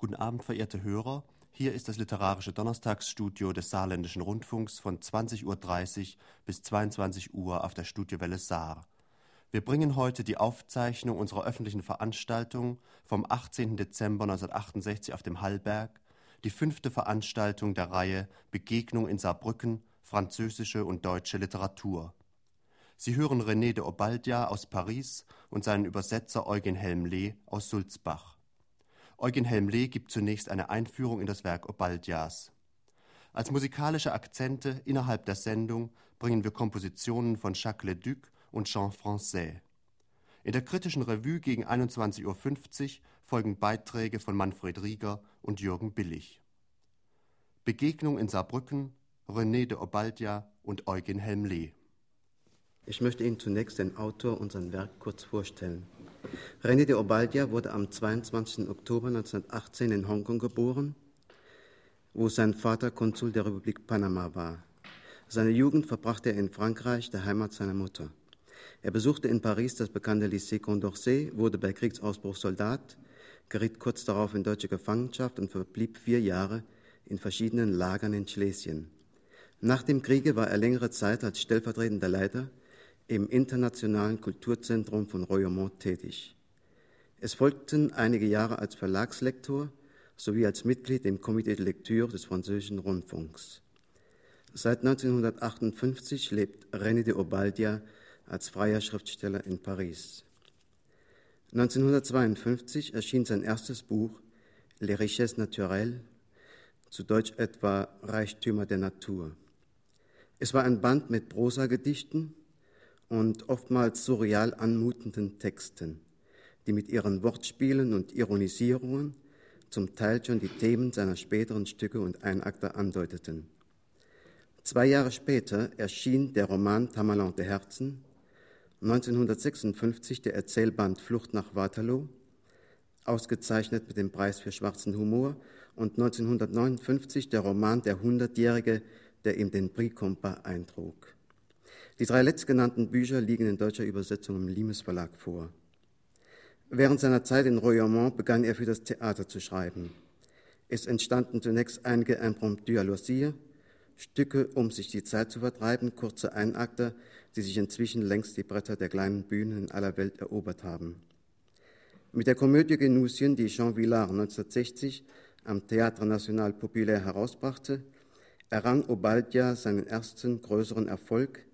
Guten Abend, verehrte Hörer. Hier ist das literarische Donnerstagsstudio des Saarländischen Rundfunks von 20.30 Uhr bis 22 Uhr auf der Studiowelle Saar. Wir bringen heute die Aufzeichnung unserer öffentlichen Veranstaltung vom 18. Dezember 1968 auf dem Hallberg, die fünfte Veranstaltung der Reihe Begegnung in Saarbrücken, französische und deutsche Literatur. Sie hören René de Obaldia aus Paris und seinen Übersetzer Eugen Helmle aus Sulzbach. Eugen Helmle gibt zunächst eine Einführung in das Werk Obaldias. Als musikalische Akzente innerhalb der Sendung bringen wir Kompositionen von Jacques Leduc und Jean Francais. In der kritischen Revue gegen 21.50 Uhr folgen Beiträge von Manfred Rieger und Jürgen Billig. Begegnung in Saarbrücken, René de Obaldia und Eugen Helmle. Ich möchte Ihnen zunächst den Autor sein Werk kurz vorstellen. René de Obaldia wurde am 22. Oktober 1918 in Hongkong geboren, wo sein Vater Konsul der Republik Panama war. Seine Jugend verbrachte er in Frankreich, der Heimat seiner Mutter. Er besuchte in Paris das bekannte Lycée Condorcet, wurde bei Kriegsausbruch Soldat, geriet kurz darauf in deutsche Gefangenschaft und verblieb vier Jahre in verschiedenen Lagern in Schlesien. Nach dem Kriege war er längere Zeit als stellvertretender Leiter im Internationalen Kulturzentrum von Royaumont tätig. Es folgten einige Jahre als Verlagslektor sowie als Mitglied im Komitee de Lecture des französischen Rundfunks. Seit 1958 lebt René de Obaldia als freier Schriftsteller in Paris. 1952 erschien sein erstes Buch Les Richesses Naturelles, zu Deutsch etwa Reichtümer der Natur. Es war ein Band mit Prosagedichten, und oftmals surreal anmutenden Texten, die mit ihren Wortspielen und Ironisierungen zum Teil schon die Themen seiner späteren Stücke und Einakter andeuteten. Zwei Jahre später erschien der Roman Tamerlan der Herzen, 1956 der Erzählband Flucht nach Waterloo, ausgezeichnet mit dem Preis für schwarzen Humor, und 1959 der Roman Der Hundertjährige, der ihm den Prix Compas eintrug. Die drei letztgenannten Bücher liegen in deutscher Übersetzung im Limes Verlag vor. Während seiner Zeit in Royaumont begann er für das Theater zu schreiben. Es entstanden zunächst einige Impromptu à loisir, Stücke, um sich die Zeit zu vertreiben, kurze Einakter, die sich inzwischen längst die Bretter der kleinen Bühnen in aller Welt erobert haben. Mit der Komödie Genusien, die Jean Villard 1960 am Théâtre National Populaire herausbrachte, errang Obaldia seinen ersten größeren Erfolg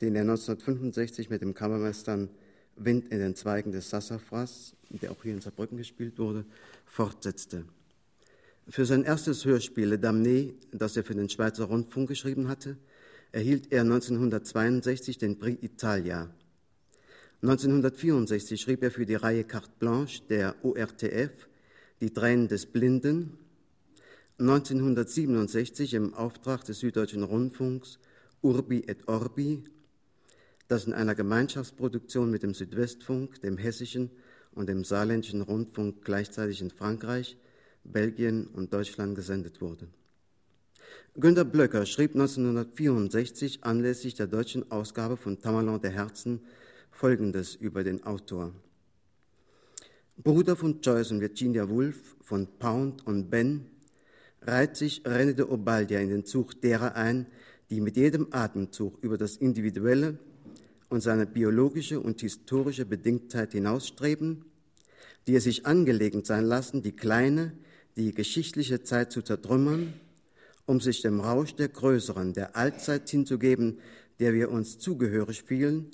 den er 1965 mit dem Kammermeister Wind in den Zweigen des Sassafras, der auch hier in Saarbrücken gespielt wurde, fortsetzte. Für sein erstes Hörspiel Le Damné, das er für den Schweizer Rundfunk geschrieben hatte, erhielt er 1962 den Prix Italia. 1964 schrieb er für die Reihe Carte Blanche der ORTF Die Tränen des Blinden. 1967 im Auftrag des Süddeutschen Rundfunks Urbi et Orbi das in einer Gemeinschaftsproduktion mit dem Südwestfunk, dem Hessischen und dem Saarländischen Rundfunk gleichzeitig in Frankreich, Belgien und Deutschland gesendet wurde. Günter Blöcker schrieb 1964 anlässlich der deutschen Ausgabe von Tamerlan der Herzen Folgendes über den Autor. Bruder von Joyce und Virginia Woolf, von Pound und Ben, reiht sich René de Obaldia in den Zug derer ein, die mit jedem Atemzug über das Individuelle und seine biologische und historische Bedingtheit hinausstreben, die es sich angelegen sein lassen, die kleine, die geschichtliche Zeit zu zertrümmern, um sich dem Rausch der größeren, der Altzeit hinzugeben, der wir uns zugehörig fühlen,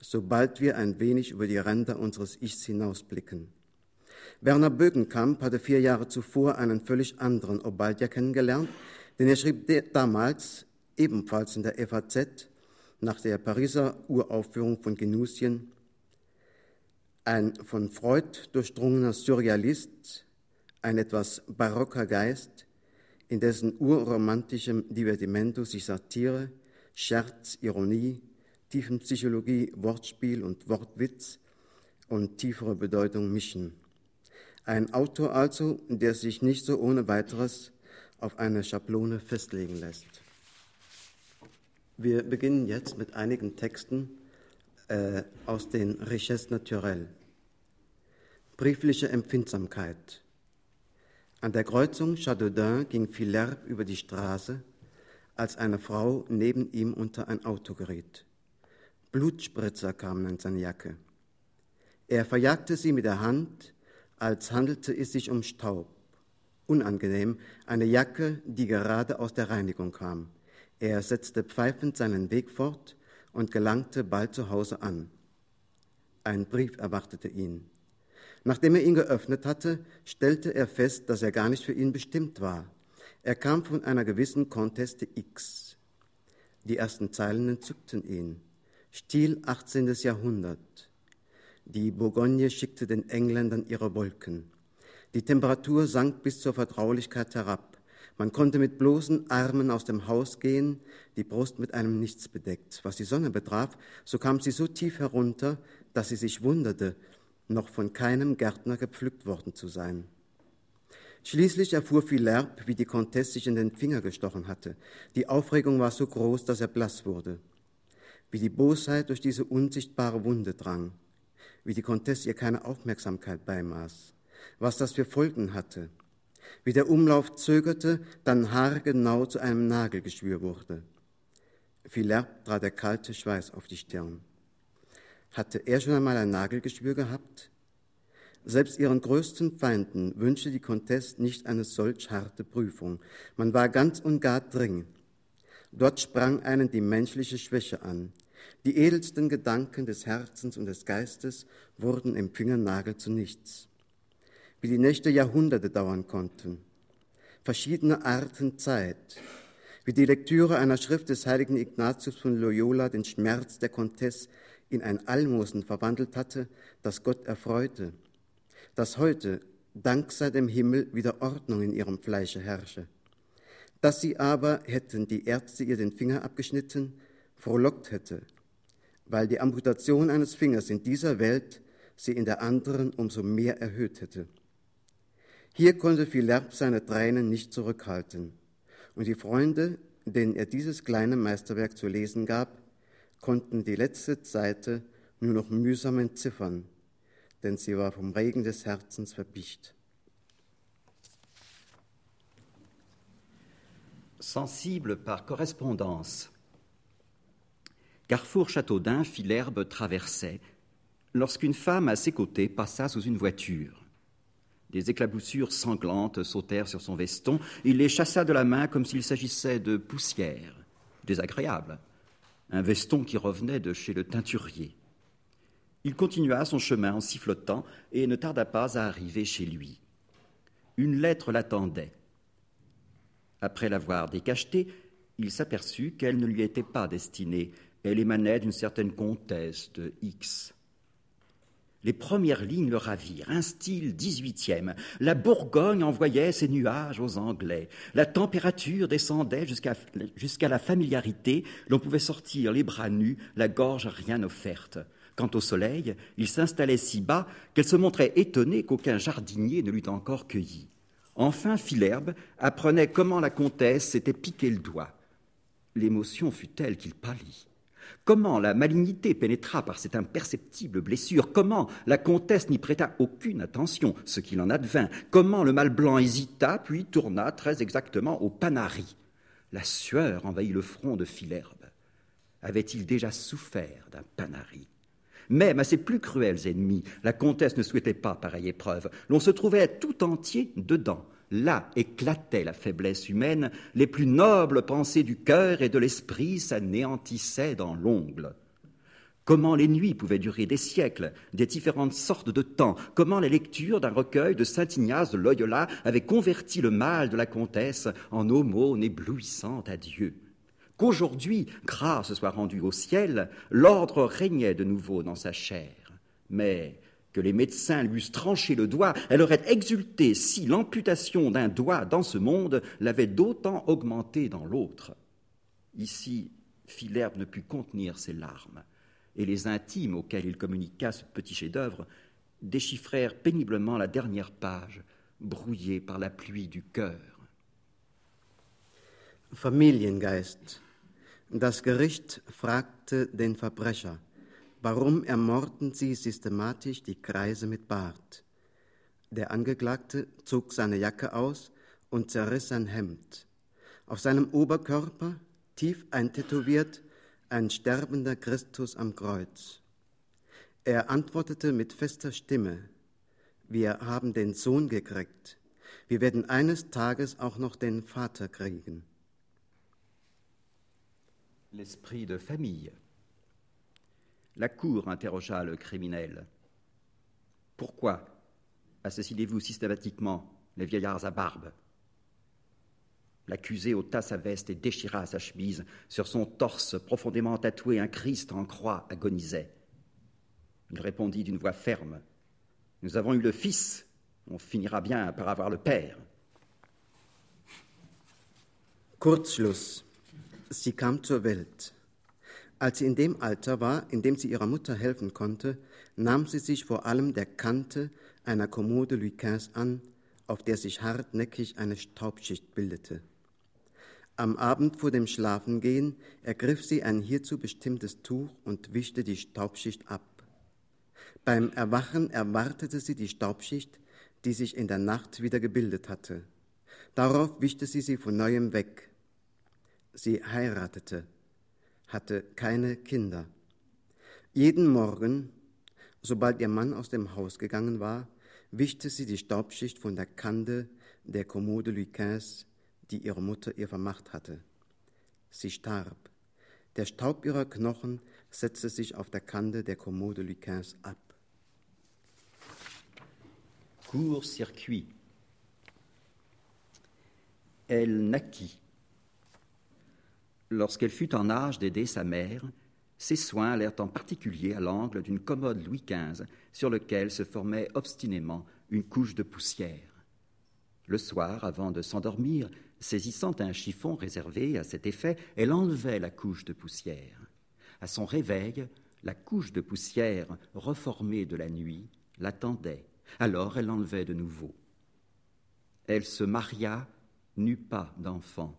sobald wir ein wenig über die Ränder unseres Ichs hinausblicken. Werner Bögenkamp hatte vier Jahre zuvor einen völlig anderen Obaldia kennengelernt, denn er schrieb damals, ebenfalls in der FAZ, nach der Pariser Uraufführung von Genusien ein von Freud durchdrungener Surrealist, ein etwas barocker Geist, in dessen urromantischem Divertimento sich Satire, Scherz, Ironie, Tiefenpsychologie, Wortspiel und Wortwitz und tiefere Bedeutung mischen. Ein Autor also, der sich nicht so ohne weiteres auf eine Schablone festlegen lässt. Wir beginnen jetzt mit einigen Texten äh, aus den Richesses Naturelles. Briefliche Empfindsamkeit. An der Kreuzung Châteaudun ging Philherbe über die Straße, als eine Frau neben ihm unter ein Auto geriet. Blutspritzer kamen in seine Jacke. Er verjagte sie mit der Hand, als handelte es sich um Staub. Unangenehm, eine Jacke, die gerade aus der Reinigung kam. Er setzte pfeifend seinen Weg fort und gelangte bald zu Hause an. Ein Brief erwartete ihn. Nachdem er ihn geöffnet hatte, stellte er fest, dass er gar nicht für ihn bestimmt war. Er kam von einer gewissen Conteste X. Die ersten Zeilen entzückten ihn. Stil 18. Jahrhundert. Die Bourgogne schickte den Engländern ihre Wolken. Die Temperatur sank bis zur Vertraulichkeit herab. Man konnte mit bloßen Armen aus dem Haus gehen, die Brust mit einem Nichts bedeckt. Was die Sonne betraf, so kam sie so tief herunter, dass sie sich wunderte, noch von keinem Gärtner gepflückt worden zu sein. Schließlich erfuhr Philherbe, wie die Comtesse sich in den Finger gestochen hatte. Die Aufregung war so groß, dass er blass wurde. Wie die Bosheit durch diese unsichtbare Wunde drang. Wie die Comtesse ihr keine Aufmerksamkeit beimaß. Was das für Folgen hatte. Wie der Umlauf zögerte, dann haargenau zu einem Nagelgeschwür wurde. Philherbe trat der kalte Schweiß auf die Stirn. Hatte er schon einmal ein Nagelgeschwür gehabt? Selbst ihren größten Feinden wünschte die Comtesse nicht eine solch harte Prüfung. Man war ganz und gar dringend. Dort sprang einen die menschliche Schwäche an. Die edelsten Gedanken des Herzens und des Geistes wurden im Fingernagel zu nichts. Wie die Nächte Jahrhunderte dauern konnten. Verschiedene Arten Zeit. Wie die Lektüre einer Schrift des heiligen Ignatius von Loyola den Schmerz der Comtesse in ein Almosen verwandelt hatte, das Gott erfreute dass heute, dank sei dem Himmel, wieder Ordnung in ihrem Fleische herrsche. Dass sie aber, hätten die Ärzte ihr den Finger abgeschnitten, frohlockt hätte, weil die Amputation eines Fingers in dieser Welt sie in der anderen umso mehr erhöht hätte. Hier konnte Philipp seine Tränen nicht zurückhalten, und die Freunde, denen er dieses kleine Meisterwerk zu lesen gab, konnten die letzte Seite nur noch mühsam entziffern, denn sie war vom Regen des Herzens verbicht. Sensible par correspondance. Carrefour Châteaudun, l'herbe traversait lorsqu'une femme à ses côtés passa sous une voiture. Des éclaboussures sanglantes sautèrent sur son veston. Il les chassa de la main comme s'il s'agissait de poussière. Désagréable. Un veston qui revenait de chez le teinturier. Il continua son chemin en sifflotant et ne tarda pas à arriver chez lui. Une lettre l'attendait. Après l'avoir décachetée, il s'aperçut qu'elle ne lui était pas destinée. Elle émanait d'une certaine comtesse de X. Les premières lignes le ravirent, un style dix-huitième. La Bourgogne envoyait ses nuages aux Anglais. La température descendait jusqu'à la familiarité. L'on pouvait sortir les bras nus, la gorge rien offerte. Quant au soleil, il s'installait si bas qu'elle se montrait étonnée qu'aucun jardinier ne l'eût encore cueilli. Enfin, Philherbe apprenait comment la comtesse s'était piqué le doigt. L'émotion fut telle qu'il pâlit. Comment la malignité pénétra par cette imperceptible blessure? Comment la comtesse n'y prêta aucune attention, ce qu'il en advint? Comment le mal blanc hésita, puis tourna très exactement au panari? La sueur envahit le front de Philherbe. Avait-il déjà souffert d'un panari? Même à ses plus cruels ennemis, la comtesse ne souhaitait pas pareille épreuve. L'on se trouvait tout entier dedans. Là éclatait la faiblesse humaine, les plus nobles pensées du cœur et de l'esprit s'anéantissaient dans l'ongle. Comment les nuits pouvaient durer des siècles, des différentes sortes de temps, comment la lecture d'un recueil de Saint Ignace de Loyola avait converti le mal de la comtesse en aumône éblouissante à Dieu? Qu'aujourd'hui, grâce soit rendue au ciel, l'ordre régnait de nouveau dans sa chair. Mais que les médecins lui eussent tranché le doigt, elle aurait exulté si l'amputation d'un doigt dans ce monde l'avait d'autant augmenté dans l'autre. Ici, Philherbe ne put contenir ses larmes, et les intimes auxquels il communiqua ce petit chef-d'œuvre déchiffrèrent péniblement la dernière page, brouillée par la pluie du cœur. Familiengeist. Das Gericht fragte den Verbrecher, warum ermorden Sie systematisch die Kreise mit Bart? Der Angeklagte zog seine Jacke aus und zerriss sein Hemd. Auf seinem Oberkörper, tief eintätowiert, ein sterbender Christus am Kreuz. Er antwortete mit fester Stimme, wir haben den Sohn gekriegt, wir werden eines Tages auch noch den Vater kriegen. L'esprit de famille. La cour interrogea le criminel. Pourquoi assassinez-vous systématiquement les vieillards à barbe? L'accusé ôta sa veste et déchira sa chemise. Sur son torse profondément tatoué, un Christ en croix agonisait. Il répondit d'une voix ferme Nous avons eu le Fils, on finira bien par avoir le Père. Kurzschluss. Sie kam zur Welt. Als sie in dem Alter war, in dem sie ihrer Mutter helfen konnte, nahm sie sich vor allem der Kante einer Kommode XV an, auf der sich hartnäckig eine Staubschicht bildete. Am Abend vor dem Schlafengehen ergriff sie ein hierzu bestimmtes Tuch und wischte die Staubschicht ab. Beim Erwachen erwartete sie die Staubschicht, die sich in der Nacht wieder gebildet hatte. Darauf wischte sie sie von neuem weg. Sie heiratete, hatte keine Kinder. Jeden Morgen, sobald ihr Mann aus dem Haus gegangen war, wischte sie die Staubschicht von der Kante der Kommode Louis die ihre Mutter ihr vermacht hatte. Sie starb. Der Staub ihrer Knochen setzte sich auf der Kante der Kommode Louis ab. Court-circuit. Elle naquit. Lorsqu'elle fut en âge d'aider sa mère, ses soins allèrent en particulier à l'angle d'une commode Louis XV sur lequel se formait obstinément une couche de poussière. Le soir, avant de s'endormir, saisissant un chiffon réservé à cet effet, elle enlevait la couche de poussière. À son réveil, la couche de poussière reformée de la nuit l'attendait. Alors elle l'enlevait de nouveau. Elle se maria, n'eut pas d'enfant.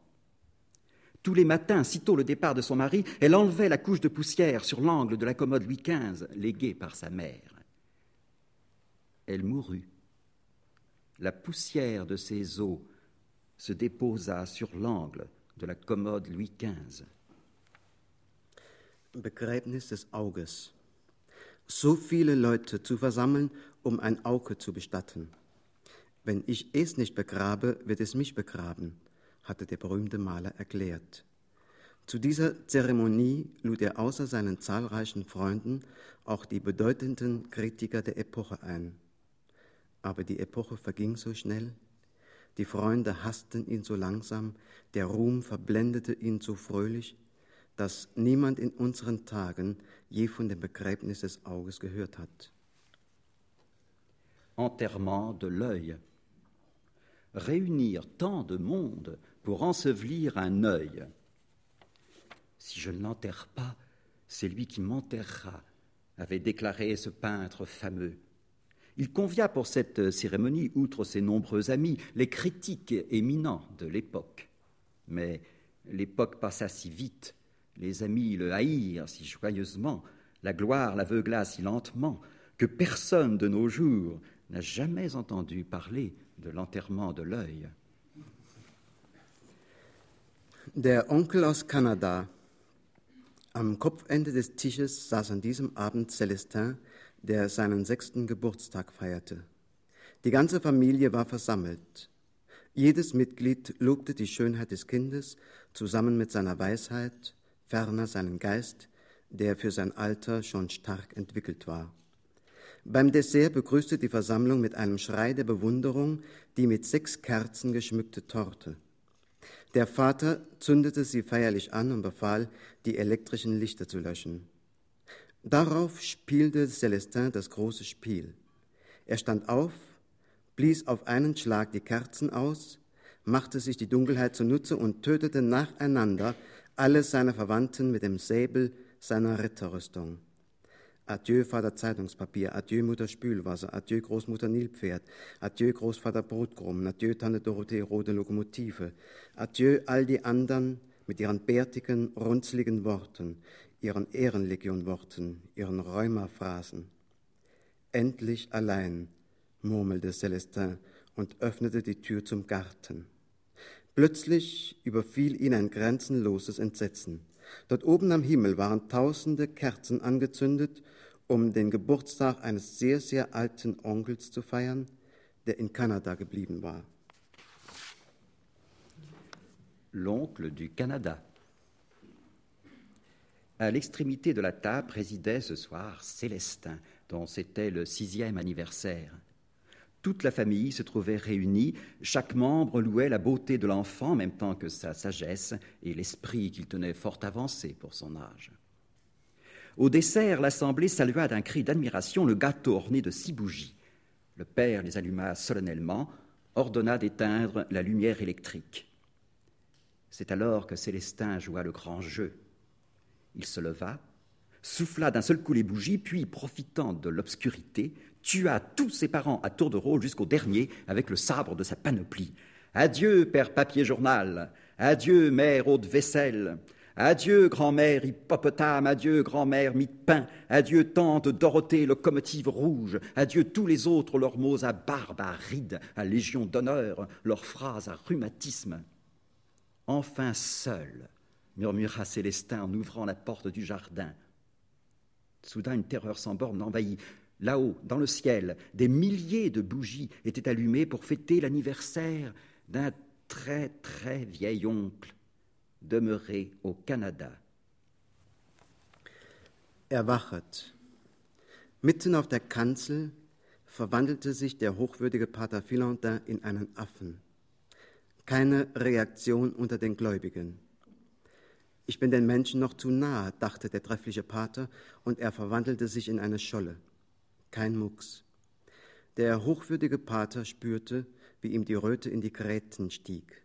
Tous les matins, sitôt le départ de son mari, elle enlevait la couche de poussière sur l'angle de la commode Louis XV, léguée par sa mère. Elle mourut. La poussière de ses os se déposa sur l'angle de la commode Louis XV. Begräbnis des Auges. So viele Leute zu versammeln, um ein Auge zu bestatten. Wenn ich es nicht begrabe, wird es mich begraben, hatte der berühmte Maler erklärt. Zu dieser Zeremonie lud er außer seinen zahlreichen Freunden auch die bedeutenden Kritiker der Epoche ein. Aber die Epoche verging so schnell, die Freunde hassten ihn so langsam, der Ruhm verblendete ihn so fröhlich, dass niemand in unseren Tagen je von dem Begräbnis des Auges gehört hat. Enterrement de l'œil. Réunir tant de monde pour ensevelir un œil. Si je ne l'enterre pas, c'est lui qui m'enterrera, avait déclaré ce peintre fameux. Il convia pour cette cérémonie, outre ses nombreux amis, les critiques éminents de l'époque. Mais l'époque passa si vite, les amis le haïrent si joyeusement, la gloire l'aveugla si lentement, que personne de nos jours n'a jamais entendu parler de l'enterrement de l'œil. Der Onkel aus Kanada. Am Kopfende des Tisches saß an diesem Abend Celestin, der seinen sechsten Geburtstag feierte. Die ganze Familie war versammelt. Jedes Mitglied lobte die Schönheit des Kindes zusammen mit seiner Weisheit, ferner seinen Geist, der für sein Alter schon stark entwickelt war. Beim Dessert begrüßte die Versammlung mit einem Schrei der Bewunderung die mit sechs Kerzen geschmückte Torte. Der Vater zündete sie feierlich an und befahl, die elektrischen Lichter zu löschen. Darauf spielte Celestin das große Spiel. Er stand auf, blies auf einen Schlag die Kerzen aus, machte sich die Dunkelheit zunutze und tötete nacheinander alle seine Verwandten mit dem Säbel seiner Ritterrüstung. Adieu, Vater Zeitungspapier, adieu, Mutter Spülwasser, adieu, Großmutter Nilpferd, adieu, Großvater Brotkrumm, adieu, Tante Dorothee Rote Lokomotive, adieu, all die anderen mit ihren bärtigen, runzligen Worten, ihren Ehrenlegionworten, ihren Rheumaphrasen. Endlich allein murmelte Celestin und öffnete die Tür zum Garten. Plötzlich überfiel ihn ein grenzenloses Entsetzen. Dort oben am Himmel waren tausende Kerzen angezündet, um den Geburtstag eines sehr, sehr alten Onkels zu feiern, der in Kanada geblieben war. L'oncle du Canada. À l'extrémité de la table résidait ce soir Célestin, dont c'était le sixième anniversaire. Toute la famille se trouvait réunie, chaque membre louait la beauté de l'enfant en même temps que sa sagesse et l'esprit qu'il tenait fort avancé pour son âge. Au dessert, l'assemblée salua d'un cri d'admiration le gâteau orné de six bougies. Le père les alluma solennellement, ordonna d'éteindre la lumière électrique. C'est alors que Célestin joua le grand jeu. Il se leva, souffla d'un seul coup les bougies, puis, profitant de l'obscurité, tua tous ses parents à tour de rôle jusqu'au dernier avec le sabre de sa panoplie. Adieu, père papier journal, adieu, mère haute vaisselle, adieu, grand-mère hippopotame, adieu, grand-mère mie de pain, adieu, tante Dorothée locomotive rouge, adieu tous les autres leurs mots à barbe, à rides, à légion d'honneur, leurs phrases à rhumatisme. Enfin seul, murmura Célestin en ouvrant la porte du jardin. Soudain, une terreur sans borne l'envahit. Là-haut, dans le ciel, des milliers de bougies étaient allumées pour fêter l'anniversaire d'un très très vieil oncle demeuré au Canada. Erwachet. Mitten auf der Kanzel verwandelte sich der hochwürdige Pater Philantin in einen Affen. Keine Reaktion unter den Gläubigen. Ich bin den Menschen noch zu nahe, dachte der treffliche Pater, und er verwandelte sich in eine Scholle. Kein Mucks. Der hochwürdige Pater spürte, wie ihm die Röte in die Gräten stieg.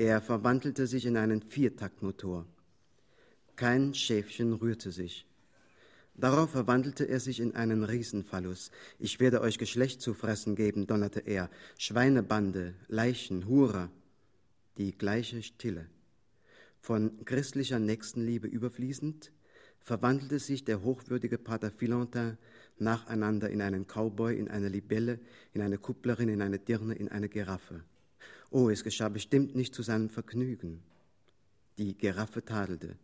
Er verwandelte sich in einen Viertaktmotor. Kein Schäfchen rührte sich. Darauf verwandelte er sich in einen Riesenphallus. Ich werde euch Geschlecht zu fressen geben, donnerte er. Schweinebande, Leichen, Hurer. Die gleiche Stille. Von christlicher Nächstenliebe überfließend, verwandelte sich der hochwürdige Pater Philantin nacheinander in einen Cowboy, in eine Libelle, in eine Kupplerin, in eine Dirne, in eine Giraffe. Oh, es geschah bestimmt nicht zu seinem Vergnügen. Die Giraffe tadelte.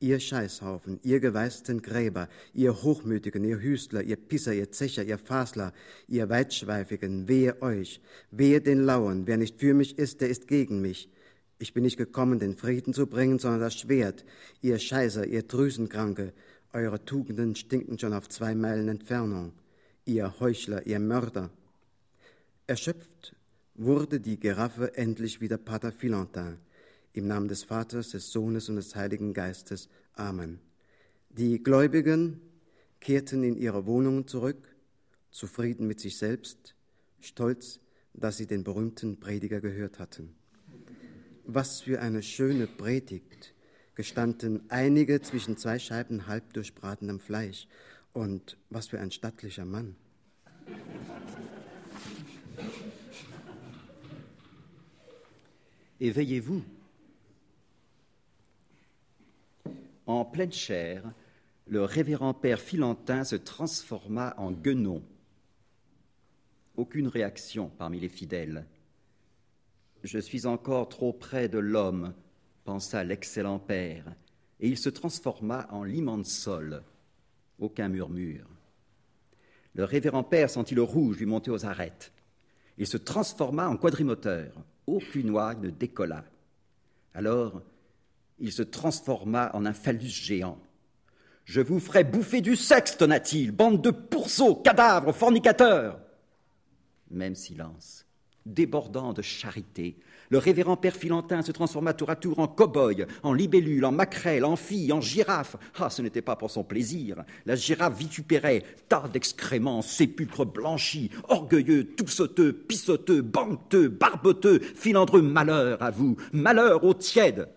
Ihr Scheißhaufen, ihr geweißten Gräber, ihr Hochmütigen, ihr Hüstler, ihr Pisser, ihr Zecher, ihr Fasler, ihr Weitschweifigen, wehe euch, wehe den Lauern, wer nicht für mich ist, der ist gegen mich. Ich bin nicht gekommen, den Frieden zu bringen, sondern das Schwert. Ihr Scheißer, ihr Drüsenkranke, eure Tugenden stinken schon auf zwei Meilen Entfernung. Ihr Heuchler, ihr Mörder. Erschöpft wurde die Giraffe endlich wieder Pater Philantin. Im Namen des Vaters, des Sohnes und des Heiligen Geistes. Amen. Die Gläubigen kehrten in ihre Wohnungen zurück, zufrieden mit sich selbst, stolz, dass sie den berühmten Prediger gehört hatten. Was für eine schöne Predigt, gestanden einige zwischen zwei Scheiben halb durchbratenem Fleisch. Und was für ein stattlicher Mann. Éveillez-vous. En pleine chair, le révérend père Philantin se transforma en guenon. Aucune réaction parmi les fidèles. Je suis encore trop près de l'homme, pensa l'excellent père, et il se transforma en l'immense sol. Aucun murmure. Le révérend père sentit le rouge lui monter aux arêtes. Il se transforma en quadrimoteur. Aucune oie ne décolla. Alors, il se transforma en un phallus géant. Je vous ferai bouffer du sexe, tonna-t-il, bande de pourceaux, cadavres, fornicateurs. Même silence débordant de charité. Le révérend père Philantin se transforma tour à tour en cow-boy, en libellule, en maquerelle, en fille, en girafe. Ah, ce n'était pas pour son plaisir. La girafe vitupérait, tas d'excréments, sépulcre blanchi, orgueilleux, tout sauteux, pissoteux, banteux, barboteux, filandreux, malheur à vous, malheur au tiède.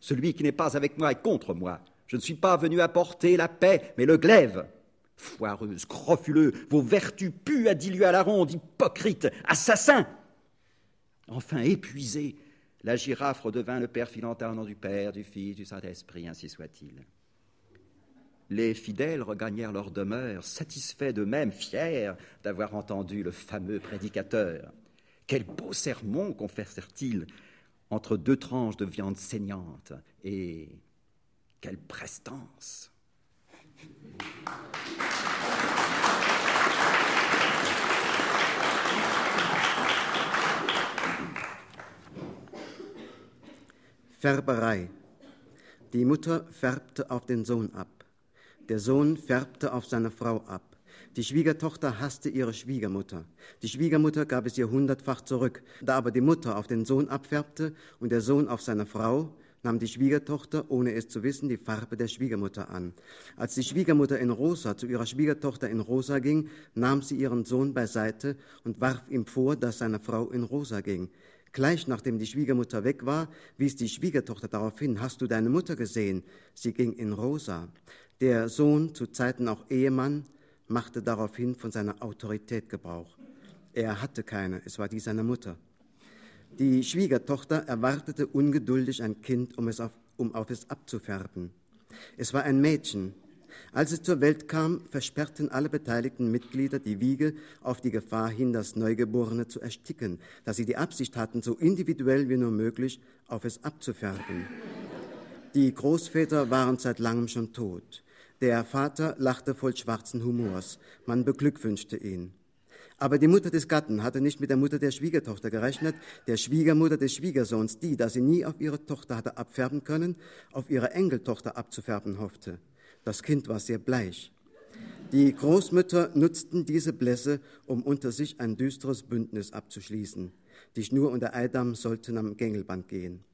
Celui qui n'est pas avec moi est contre moi. Je ne suis pas venu apporter la paix, mais le glaive. Foireuse, crofuleux, vos vertus puent à diluer à la ronde, hypocrite, assassin. Enfin épuisé, la girafe redevint le Père Philantin au du Père, du Fils, du Saint-Esprit, ainsi soit-il. Les fidèles regagnèrent leur demeure, satisfaits d'eux-mêmes, fiers d'avoir entendu le fameux prédicateur. Quel beau sermon confessèrent-ils entre deux tranches de viande saignante, et quelle prestance Färberei. Die Mutter färbte auf den Sohn ab. Der Sohn färbte auf seine Frau ab. Die Schwiegertochter hasste ihre Schwiegermutter. Die Schwiegermutter gab es ihr hundertfach zurück. Da aber die Mutter auf den Sohn abfärbte und der Sohn auf seine Frau, nahm die Schwiegertochter, ohne es zu wissen, die Farbe der Schwiegermutter an. Als die Schwiegermutter in rosa zu ihrer Schwiegertochter in rosa ging, nahm sie ihren Sohn beiseite und warf ihm vor, dass seine Frau in rosa ging. Gleich nachdem die Schwiegermutter weg war, wies die Schwiegertochter darauf hin, hast du deine Mutter gesehen? Sie ging in rosa. Der Sohn, zu Zeiten auch Ehemann, machte daraufhin von seiner Autorität Gebrauch. Er hatte keine, es war die seiner Mutter. Die Schwiegertochter erwartete ungeduldig ein Kind, um, es auf, um auf es abzufärben. Es war ein Mädchen. Als es zur Welt kam, versperrten alle beteiligten Mitglieder die Wiege auf die Gefahr hin, das Neugeborene zu ersticken, da sie die Absicht hatten, so individuell wie nur möglich auf es abzufärben. Die Großväter waren seit langem schon tot. Der Vater lachte voll schwarzen Humors. Man beglückwünschte ihn. Aber die Mutter des Gatten hatte nicht mit der Mutter der Schwiegertochter gerechnet, der Schwiegermutter des Schwiegersohns, die, da sie nie auf ihre Tochter hatte abfärben können, auf ihre Enkeltochter abzufärben hoffte. Das Kind war sehr bleich. Die Großmütter nutzten diese Blässe, um unter sich ein düsteres Bündnis abzuschließen. Die Schnur und der Eidam sollten am Gängelband gehen.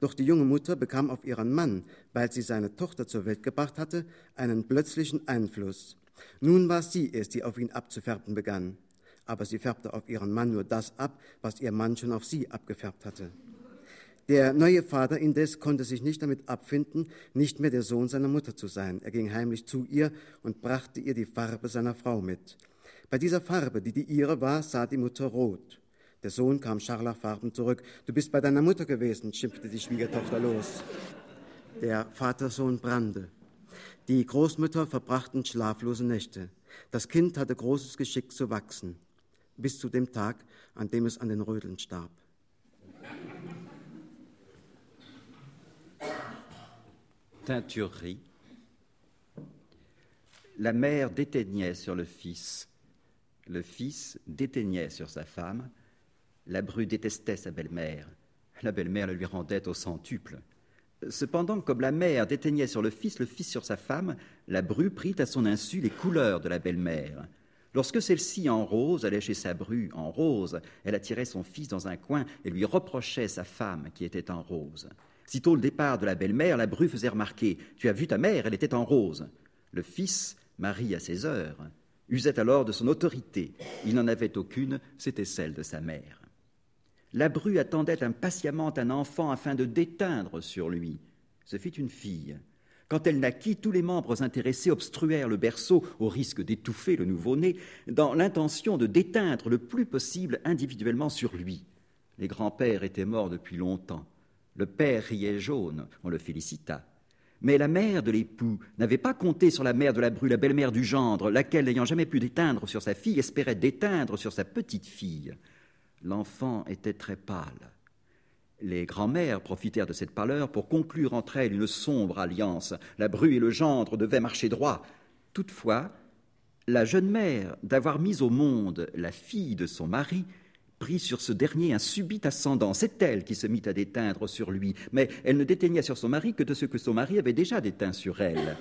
Doch die junge Mutter bekam auf ihren Mann, weil sie seine Tochter zur Welt gebracht hatte, einen plötzlichen Einfluss. Nun war sie es, die auf ihn abzufärben begann. Aber sie färbte auf ihren Mann nur das ab, was ihr Mann schon auf sie abgefärbt hatte. Der neue Vater indes konnte sich nicht damit abfinden, nicht mehr der Sohn seiner Mutter zu sein. Er ging heimlich zu ihr und brachte ihr die Farbe seiner Frau mit. Bei dieser Farbe, die die ihre war, sah die Mutter rot. Der Sohn kam scharlachfarben zurück. Du bist bei deiner Mutter gewesen, schimpfte die Schwiegertochter los. Der Vatersohn brannte. Die Großmütter verbrachten schlaflose Nächte. Das Kind hatte großes Geschick zu wachsen, bis zu dem Tag, an dem es an den Rödeln starb. La mère déteignait sur le fils, le fils déteignait sur sa femme, La bru détestait sa belle-mère. La belle-mère le lui rendait au centuple. Cependant, comme la mère déteignait sur le fils, le fils sur sa femme, la bru prit à son insu les couleurs de la belle-mère. Lorsque celle-ci, en rose, allait chez sa bru en rose, elle attirait son fils dans un coin et lui reprochait sa femme qui était en rose. Sitôt le départ de la belle-mère, la bru faisait remarquer Tu as vu ta mère, elle était en rose. Le fils, mari à ses heures, usait alors de son autorité. Il n'en avait aucune, c'était celle de sa mère. La bru attendait impatiemment un enfant afin de déteindre sur lui. Ce fit une fille. Quand elle naquit, tous les membres intéressés obstruèrent le berceau au risque d'étouffer le nouveau-né, dans l'intention de déteindre le plus possible individuellement sur lui. Les grands-pères étaient morts depuis longtemps. Le père riait jaune, on le félicita. Mais la mère de l'époux n'avait pas compté sur la mère de la bru, la belle-mère du gendre, laquelle, n'ayant jamais pu déteindre sur sa fille, espérait déteindre sur sa petite fille. L'enfant était très pâle. Les grands-mères profitèrent de cette pâleur pour conclure entre elles une sombre alliance. La bru et le gendre devaient marcher droit. Toutefois, la jeune mère, d'avoir mis au monde la fille de son mari, prit sur ce dernier un subit ascendant. C'est elle qui se mit à déteindre sur lui, mais elle ne déteignait sur son mari que de ce que son mari avait déjà déteint sur elle.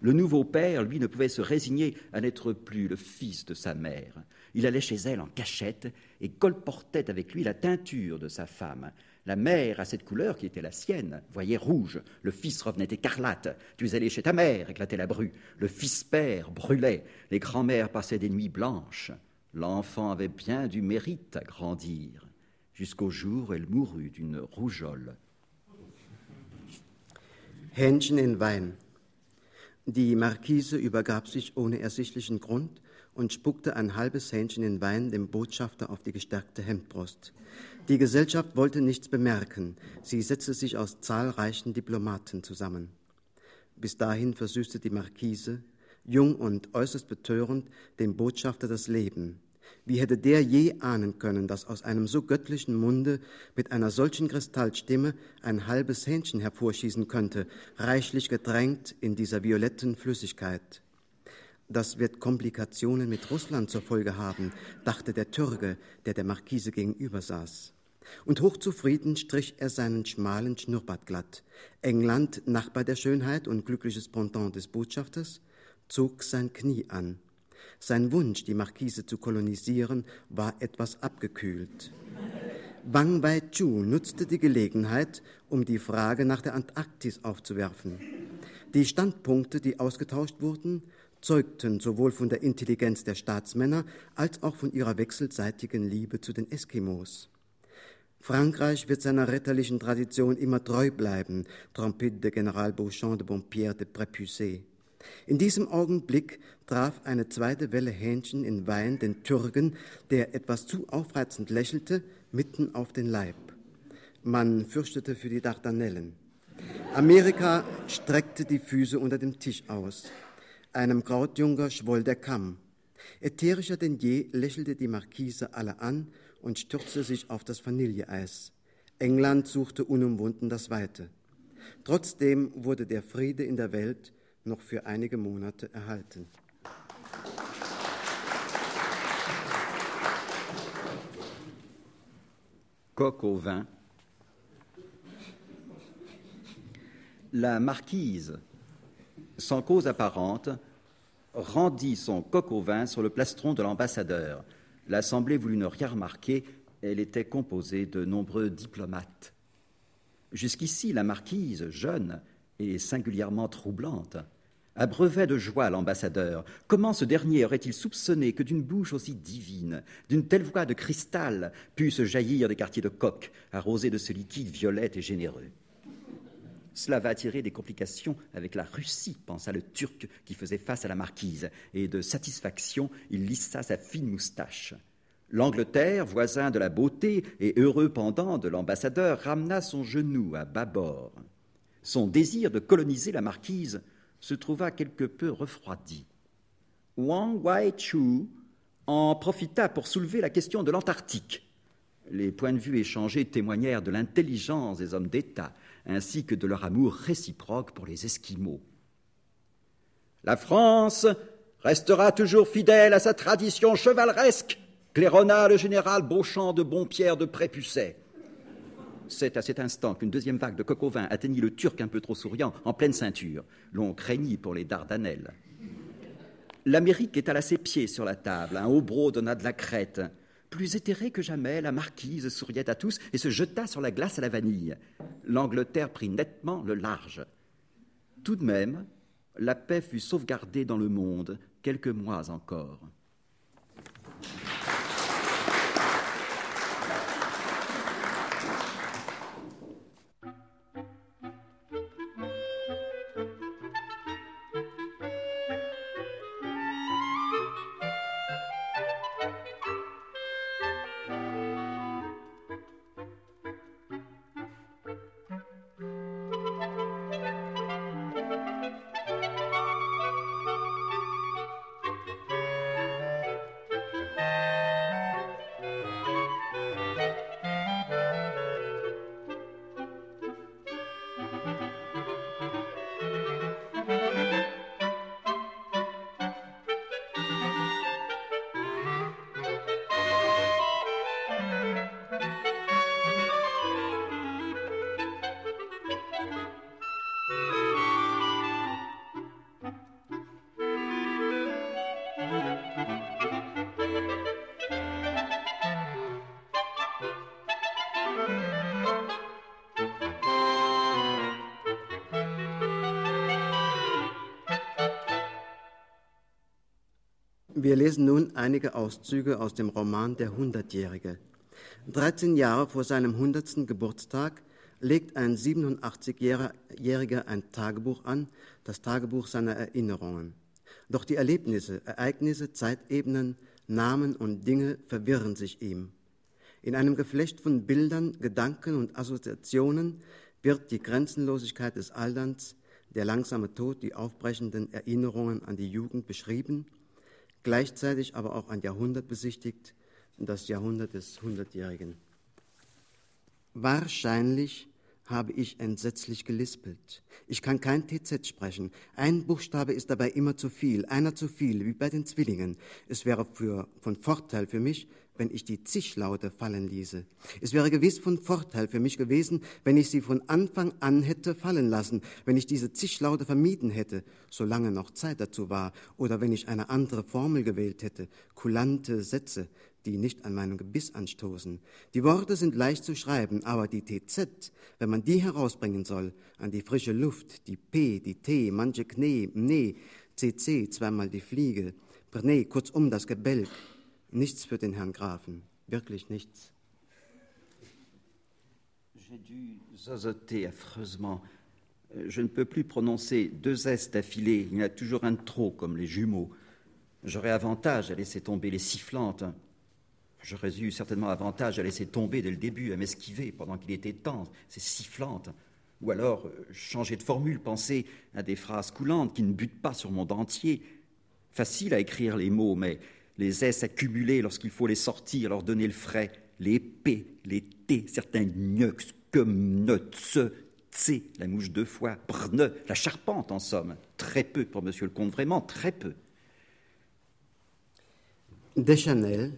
Le nouveau père, lui, ne pouvait se résigner à n'être plus le fils de sa mère. Il allait chez elle en cachette et colportait avec lui la teinture de sa femme. La mère, à cette couleur qui était la sienne, voyait rouge. Le fils revenait écarlate. Tu es allé chez ta mère, éclatait la bru. Le fils père brûlait. Les grands-mères passaient des nuits blanches. L'enfant avait bien du mérite à grandir, jusqu'au jour où elle mourut d'une rougeole. Hähnchen in Wein. Die Marquise übergab sich ohne ersichtlichen Grund und spuckte ein halbes Hähnchen in Wein dem Botschafter auf die gestärkte Hemdbrust. Die Gesellschaft wollte nichts bemerken. Sie setzte sich aus zahlreichen Diplomaten zusammen. Bis dahin versüßte die Marquise, jung und äußerst betörend, dem Botschafter das Leben. Wie hätte der je ahnen können, dass aus einem so göttlichen Munde mit einer solchen Kristallstimme ein halbes Hähnchen hervorschießen könnte, reichlich gedrängt in dieser violetten Flüssigkeit? Das wird Komplikationen mit Russland zur Folge haben, dachte der Türke, der der Markise gegenüber saß. Und hochzufrieden strich er seinen schmalen Schnurrbart glatt. England, Nachbar der Schönheit und glückliches Pendant des Botschafters, zog sein Knie an. Sein Wunsch, die Markise zu kolonisieren, war etwas abgekühlt. Wang Wei-chu nutzte die Gelegenheit, um die Frage nach der Antarktis aufzuwerfen. Die Standpunkte, die ausgetauscht wurden, zeugten sowohl von der Intelligenz der Staatsmänner als auch von ihrer wechselseitigen Liebe zu den Eskimos. Frankreich wird seiner ritterlichen Tradition immer treu bleiben, trompete der General Beauchamp de Bompierre de Prépucé. In diesem Augenblick traf eine zweite Welle Hähnchen in Wein den Türken, der etwas zu aufreizend lächelte, mitten auf den Leib. Man fürchtete für die Dardanellen. Amerika streckte die Füße unter dem Tisch aus. Einem Krautjunker schwoll der Kamm. Ätherischer denn je lächelte die Markise alle an und stürzte sich auf das Vanilleeis. England suchte unumwunden das Weite. Trotzdem wurde der Friede in der Welt noch für einige Monate erhalten. Coq au vin. La marquise, sans cause apparente, rendit son coq au vin sur le plastron de l'ambassadeur. L'Assemblée voulut ne rien remarquer, elle était composée de nombreux diplomates. Jusqu'ici, la marquise, jeune et singulièrement troublante, abreuvait de joie l'ambassadeur. Comment ce dernier aurait-il soupçonné que d'une bouche aussi divine, d'une telle voix de cristal, puissent jaillir des quartiers de coq, arrosés de ce liquide violet et généreux? Cela va attirer des complications avec la Russie, pensa le Turc qui faisait face à la marquise, et de satisfaction, il lissa sa fine moustache. L'Angleterre, voisin de la beauté et heureux pendant de l'ambassadeur, ramena son genou à bâbord. Son désir de coloniser la marquise se trouva quelque peu refroidi. Wang Wai-chu en profita pour soulever la question de l'Antarctique. Les points de vue échangés témoignèrent de l'intelligence des hommes d'État ainsi que de leur amour réciproque pour les Esquimaux. La France restera toujours fidèle à sa tradition chevaleresque, claironna le général Beauchamp de Bompierre de Prépucet. C'est à cet instant qu'une deuxième vague de coq atteignit le Turc un peu trop souriant en pleine ceinture. L'on craignit pour les Dardanelles. L'Amérique étala ses pieds sur la table. Un haut donna de la crête. Plus éthérée que jamais, la marquise souriait à tous et se jeta sur la glace à la vanille. L'Angleterre prit nettement le large. Tout de même, la paix fut sauvegardée dans le monde quelques mois encore. Wir lesen nun einige Auszüge aus dem Roman Der Hundertjährige. 13 Jahre vor seinem 100. Geburtstag legt ein 87-Jähriger ein Tagebuch an, das Tagebuch seiner Erinnerungen. Doch die Erlebnisse, Ereignisse, Zeitebenen, Namen und Dinge verwirren sich ihm. In einem Geflecht von Bildern, Gedanken und Assoziationen wird die Grenzenlosigkeit des Alterns, der langsame Tod die aufbrechenden Erinnerungen an die Jugend beschrieben, gleichzeitig aber auch ein Jahrhundert besichtigt, das Jahrhundert des Hundertjährigen. Wahrscheinlich habe ich entsetzlich gelispelt. Ich kann kein TZ sprechen. Ein Buchstabe ist dabei immer zu viel, einer zu viel, wie bei den Zwillingen. Es wäre für, von Vorteil für mich, wenn ich die Zischlaute fallen ließe. Es wäre gewiss von Vorteil für mich gewesen, wenn ich sie von Anfang an hätte fallen lassen, wenn ich diese Zischlaute vermieden hätte, solange noch Zeit dazu war, oder wenn ich eine andere Formel gewählt hätte, kulante Sätze, die nicht an meinem Gebiss anstoßen. Die Worte sind leicht zu schreiben, aber die TZ, wenn man die herausbringen soll, an die frische Luft, die P, die T, manche Knie, Mne, CC, zweimal die Fliege, Brne, kurzum das Gebälk, nichts für den Herrn Grafen, wirklich nichts. J'ai dû zozoter affreusement. Euh, je ne peux plus prononcer deux S d'affilée. Il y en a toujours un trop, comme les jumeaux. J'aurais avantage à laisser tomber les sifflantes. J'aurais eu certainement avantage à laisser tomber dès le début, à m'esquiver pendant qu'il était temps, ces sifflantes. Ou alors euh, changer de formule, penser à des phrases coulantes qui ne butent pas sur mon dentier. Facile à écrire les mots, mais les S accumulés lorsqu'il faut les sortir, leur donner le frais, les P, les T, certains gneux, comme ce, C, la mouche deux fois, brne, la charpente en somme. Très peu pour monsieur le comte, vraiment très peu. Deschanel,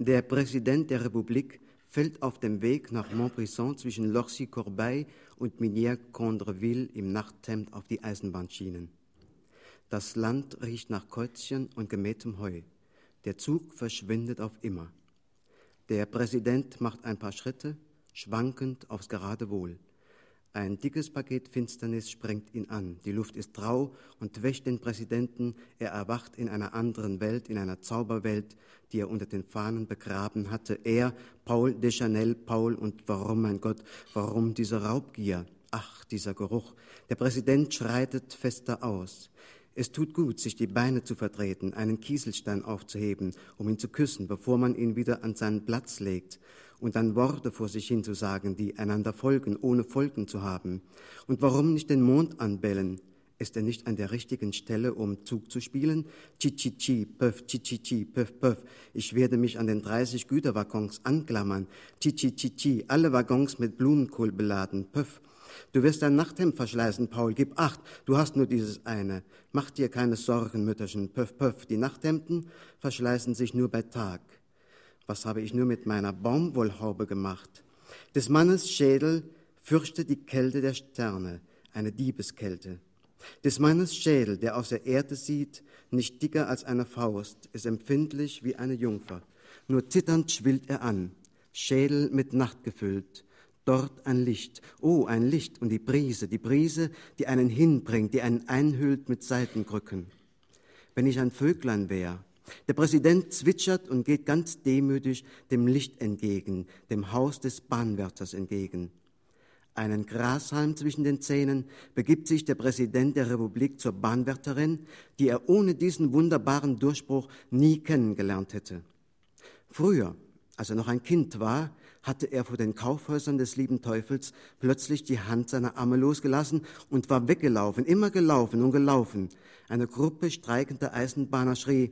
der Präsident der Republik, fällt auf dem Weg nach Montbrison zwischen Lorcy-Corbeil und Minière-Condreville im Nachthemd auf die Eisenbahnschienen. Das Land riecht nach Käuzchen und gemähtem Heu. Der Zug verschwindet auf immer. Der Präsident macht ein paar Schritte, schwankend aufs Geradewohl. Ein dickes Paket Finsternis sprengt ihn an. Die Luft ist rau und wäscht den Präsidenten. Er erwacht in einer anderen Welt, in einer Zauberwelt, die er unter den Fahnen begraben hatte. Er, Paul de Chanel, Paul, und warum, mein Gott, warum diese Raubgier? Ach, dieser Geruch. Der Präsident schreitet fester aus. Es tut gut, sich die Beine zu vertreten, einen Kieselstein aufzuheben, um ihn zu küssen, bevor man ihn wieder an seinen Platz legt und dann Worte vor sich hin zu sagen, die einander folgen, ohne Folgen zu haben. Und warum nicht den Mond anbellen? Ist er nicht an der richtigen Stelle, um Zug zu spielen? Chi-chi-chi, pöff, chi-chi-chi, pöff, pöff. Ich werde mich an den 30 Güterwaggons anklammern. Chi-chi-chi-chi, alle Waggons mit Blumenkohl beladen, pöff. Du wirst dein Nachthemd verschleißen, Paul, gib acht, du hast nur dieses eine. Mach dir keine Sorgen, Mütterchen, pöff, pöff. Die Nachthemden verschleißen sich nur bei Tag. Was habe ich nur mit meiner Baumwollhaube gemacht? Des Mannes Schädel fürchtet die Kälte der Sterne, eine Diebeskälte. Des Mannes Schädel, der aus der Erde sieht, nicht dicker als eine Faust, ist empfindlich wie eine Jungfer. Nur zitternd schwillt er an, Schädel mit Nacht gefüllt. Dort ein Licht, oh, ein Licht und die Brise, die Brise, die einen hinbringt, die einen einhüllt mit Seitenkrücken. Wenn ich ein Vöglein wär, der Präsident zwitschert und geht ganz demütig dem Licht entgegen, dem Haus des Bahnwärters entgegen. Einen Grashalm zwischen den Zähnen begibt sich der Präsident der Republik zur Bahnwärterin, die er ohne diesen wunderbaren Durchbruch nie kennengelernt hätte. Früher, als er noch ein Kind war, hatte er vor den Kaufhäusern des lieben Teufels plötzlich die Hand seiner Amme losgelassen und war weggelaufen, immer gelaufen und gelaufen. Eine Gruppe streikender Eisenbahner schrie,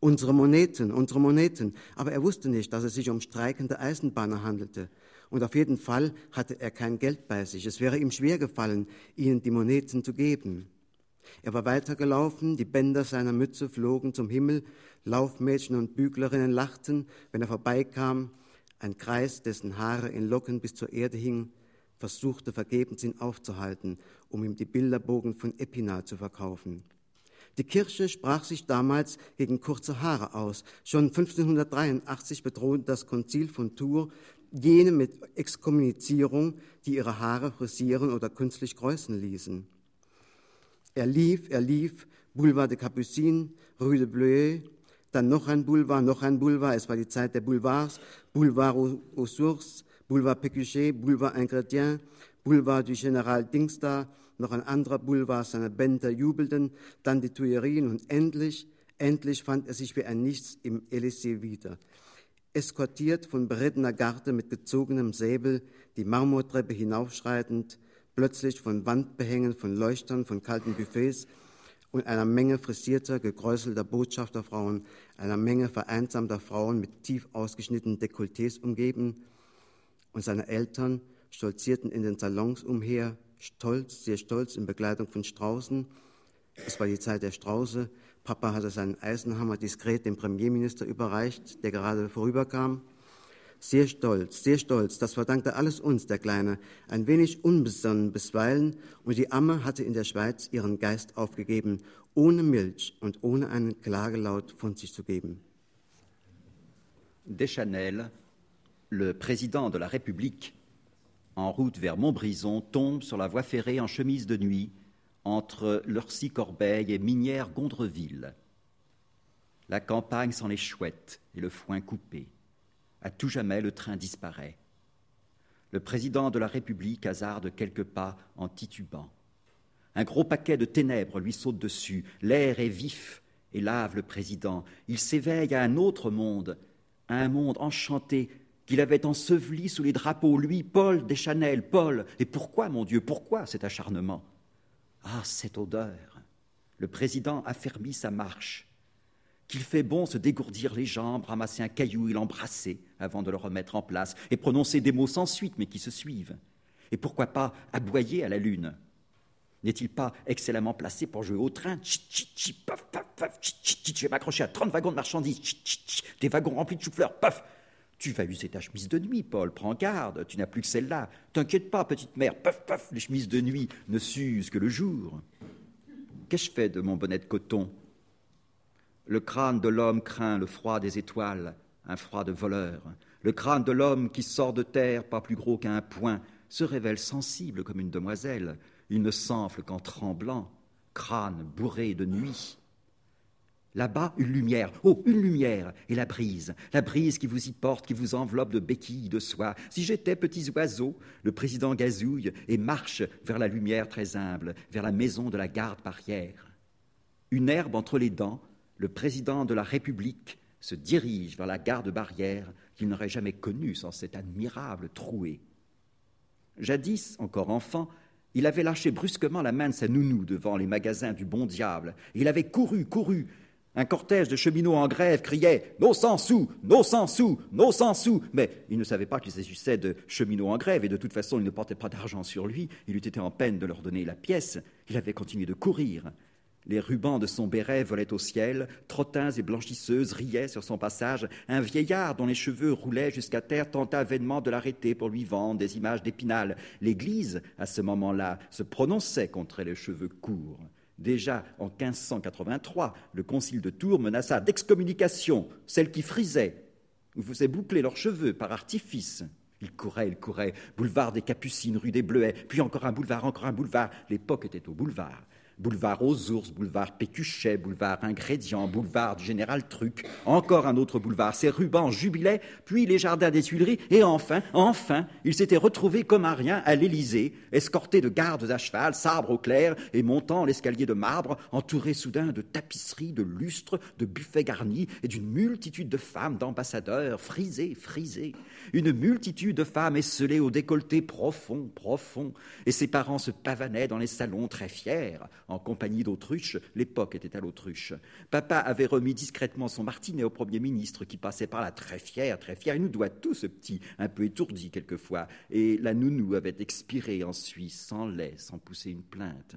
unsere Moneten, unsere Moneten. Aber er wusste nicht, dass es sich um streikende Eisenbahner handelte. Und auf jeden Fall hatte er kein Geld bei sich. Es wäre ihm schwer gefallen, ihnen die Moneten zu geben. Er war weitergelaufen, die Bänder seiner Mütze flogen zum Himmel, Laufmädchen und Büglerinnen lachten, wenn er vorbeikam. Ein Kreis, dessen Haare in Locken bis zur Erde hingen, versuchte vergebens ihn aufzuhalten, um ihm die Bilderbogen von Epinal zu verkaufen. Die Kirche sprach sich damals gegen kurze Haare aus. Schon 1583 bedrohte das Konzil von Tours jene mit Exkommunizierung, die ihre Haare frisieren oder künstlich kräuseln ließen. Er lief, er lief, Boulevard de Capucine, Rue de Bleuet, dann noch ein Boulevard, noch ein Boulevard, es war die Zeit der Boulevards, Boulevard aux Sources, Boulevard Pécuchet, Boulevard Ingrédient, Boulevard du Général Dingsda, noch ein anderer Boulevard, seine Bänder jubelten, dann die Tuilerien und endlich, endlich fand er sich wie ein Nichts im Élysée wieder. Eskortiert von beredtener Garde mit gezogenem Säbel, die Marmortreppe hinaufschreitend, plötzlich von Wandbehängen, von Leuchtern, von kalten Buffets und einer Menge frisierter, gekräuselter Botschafterfrauen, einer Menge vereinsamter Frauen mit tief ausgeschnittenen Dekolletés umgeben. Und seine Eltern stolzierten in den Salons umher, stolz, sehr stolz in Begleitung von Straußen. Es war die Zeit der Strauße. Papa hatte seinen Eisenhammer diskret dem Premierminister überreicht, der gerade vorüberkam. Sehr stolz, sehr stolz, das verdankte alles uns, der Kleine, ein wenig unbesonnen bisweilen, und die Amme hatte in der Schweiz ihren Geist aufgegeben, ohne Milch und ohne einen Klagelaut von sich zu geben. Deschanel, le président de la République, en route vers Montbrison, tombe sur la voie ferrée en chemise de nuit entre Lurcy-Corbeil et Minière-Gondreville. La campagne sans les chouettes et le foin coupé. À tout jamais, le train disparaît. Le président de la République hasarde quelques pas en titubant. Un gros paquet de ténèbres lui saute dessus. L'air est vif et lave le président. Il s'éveille à un autre monde, à un monde enchanté qu'il avait enseveli sous les drapeaux. Lui, Paul Deschanel, Paul. Et pourquoi, mon Dieu, pourquoi cet acharnement? Ah, cette odeur Le président affermit sa marche qu'il fait bon se dégourdir les jambes, ramasser un caillou et l'embrasser avant de le remettre en place, et prononcer des mots sans suite mais qui se suivent. Et pourquoi pas aboyer à la lune? N'est-il pas excellemment placé pour jouer au train? Je vais m'accrocher à 30 wagons de marchandises, des wagons remplis de chou-fleurs, paf! Tu vas user ta chemise de nuit, Paul, prends garde, tu n'as plus que celle-là. T'inquiète pas, petite mère, paf, paf, les chemises de nuit ne s'usent que le jour. Qu'ai-je fait de mon bonnet de coton? Le crâne de l'homme craint le froid des étoiles, un froid de voleur. Le crâne de l'homme qui sort de terre, pas plus gros qu'un point, se révèle sensible comme une demoiselle. Il ne s'enfle qu'en tremblant, crâne bourré de nuit. Là-bas, une lumière, oh, une lumière, et la brise, la brise qui vous y porte, qui vous enveloppe de béquilles de soie. Si j'étais petits oiseaux, le président gazouille et marche vers la lumière très humble, vers la maison de la garde barrière. Une herbe entre les dents, le président de la République se dirige vers la garde barrière qu'il n'aurait jamais connue sans cette admirable trouée. Jadis, encore enfant, il avait lâché brusquement la main de sa nounou devant les magasins du bon diable. Il avait couru, couru. Un cortège de cheminots en grève criait Nos cent sous, nos cent sous, nos cent sous. Mais il ne savait pas qu'il s'agissait de cheminots en grève et de toute façon il ne portait pas d'argent sur lui. Il eût été en peine de leur donner la pièce. Il avait continué de courir. Les rubans de son béret volaient au ciel, trottins et blanchisseuses riaient sur son passage. Un vieillard dont les cheveux roulaient jusqu'à terre tenta vainement de l'arrêter pour lui vendre des images d'épinal. L'Église, à ce moment-là, se prononçait contre les cheveux courts. Déjà en 1583, le concile de Tours menaça d'excommunication celles qui frisaient ou faisaient boucler leurs cheveux par artifice. Il courait, il courait, boulevard des Capucines, rue des Bleuets, puis encore un boulevard, encore un boulevard. L'époque était au boulevard boulevard aux ours, boulevard Pécuchet, boulevard Ingrédient, boulevard du Général Truc, encore un autre boulevard, ses rubans jubilaient, puis les jardins des Tuileries, et enfin, enfin, il s'était retrouvé comme un rien à l'Élysée, escorté de gardes à cheval, sabre au clair, et montant l'escalier de marbre, entouré soudain de tapisseries, de lustres, de buffets garnis, et d'une multitude de femmes, d'ambassadeurs, frisés, frisés, une multitude de femmes esselées au décolleté profond, profond, et ses parents se pavanaient dans les salons très fiers, en compagnie d'autruches, l'époque était à l'autruche. Papa avait remis discrètement son martinet au Premier ministre qui passait par là très fier, très fier. Il nous doit tout ce petit, un peu étourdi quelquefois. Et la nounou avait expiré en Suisse, sans lait, sans pousser une plainte.